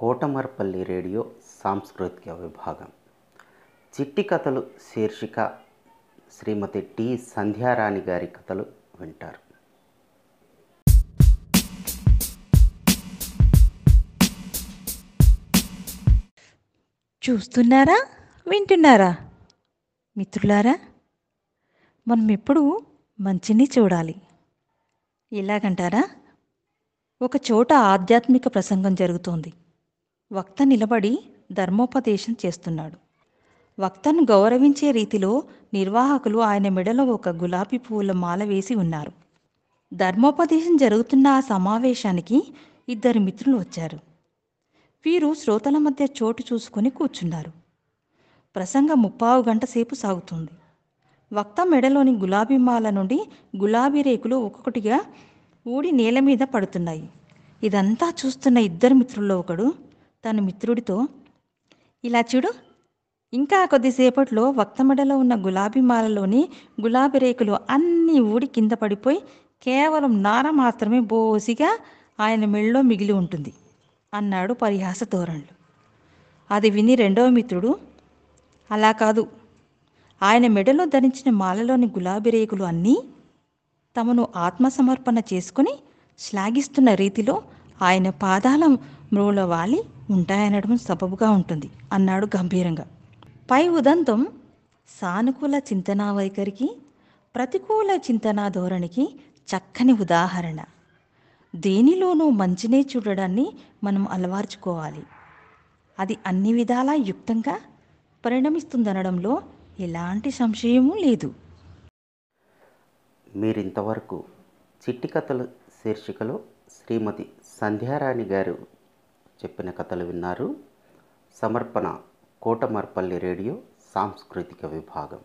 Kotamarpalli radio సాంస్కృతిక విభాగం. చిట్టి కథలు శీర్షిక శ్రీమతి టి సంధ్యారాణి గారి కథలు వింటారు. చూస్తున్నారా? వింటున్నారా? మిత్రులారా మనం ఎప్పుడు మంచిని చూడాలి. ఎలాగంటారా ఒక చోట ఆధ్యాత్మిక ప్రసంగం జరుగుతోంది. వక్త నిలబడి ధర్మోపదేశం చేస్తున్నాడు. వక్తను గౌరవించే రీతిలో నిర్వాహకులు ఆయన మెడలో ఒక గులాబీ పువ్వుల మాల వేసి ఉన్నారు. ధర్మోపదేశం జరుగుతున్న ఆ సమావేశానికి ఇద్దరు మిత్రులు వచ్చారు. వీరు శ్రోతల మధ్య చోటు చూసుకొని కూర్చున్నారు. ప్రసంగం ముప్పావు గంట సేపు సాగుతుంది. వక్త మెడలోని గులాబీ మాల నుండి గులాబీ రేకులు ఒక్కొక్కటిగా ఊడి నేల మీద పడుతున్నాయి. ఇదంతా చూస్తున్న ఇద్దరు మిత్రుల్లో ఒకడు తన మిత్రుడితో ఇలా చూడు ఇంకా కొద్దిసేపట్లో వక్త మెడలో ఉన్న గులాబీ మాలలోని గులాబీ రేకులు అన్నీ ఊడి కింద పడిపోయి కేవలం నార మాత్రమే బోసిగా ఆయన మెళ్ళలో మిగిలి ఉంటుంది అన్నాడు పరిహాస ధోరణులు అది విని రెండవ మిత్రుడు అలా కాదు. ఆయన మెడలో ధరించిన మాలలోని గులాబీ రేకులు అన్నీ తమను ఆత్మసమర్పణ చేసుకుని శ్లాఘిస్తున్న రీతిలో ఆయన పాదాల మ్రోల వాలి ఉంటాయనడం సబబుగా ఉంటుంది అన్నాడు గంభీరంగా. పై ఉదంతం సానుకూల చింతనా వైఖరికి ప్రతికూల చింతనా ధోరణికి చక్కని ఉదాహరణ. దేనిలోనూ మంచినే చూడడాన్ని మనం అలవార్చుకోవాలి. అది అన్ని విధాలా యుక్తంగా పరిణమిస్తుందనడంలో ఎలాంటి సంశయమూ లేదు. మీరింతవరకు చిట్టి కథలు శీర్షికలో శ్రీమతి సంధ్యారాణి గారు చెప్పిన కథలు విన్నారు. సమర్పణ కోటమర్పల్లి రేడియో సాంస్కృతిక విభాగం.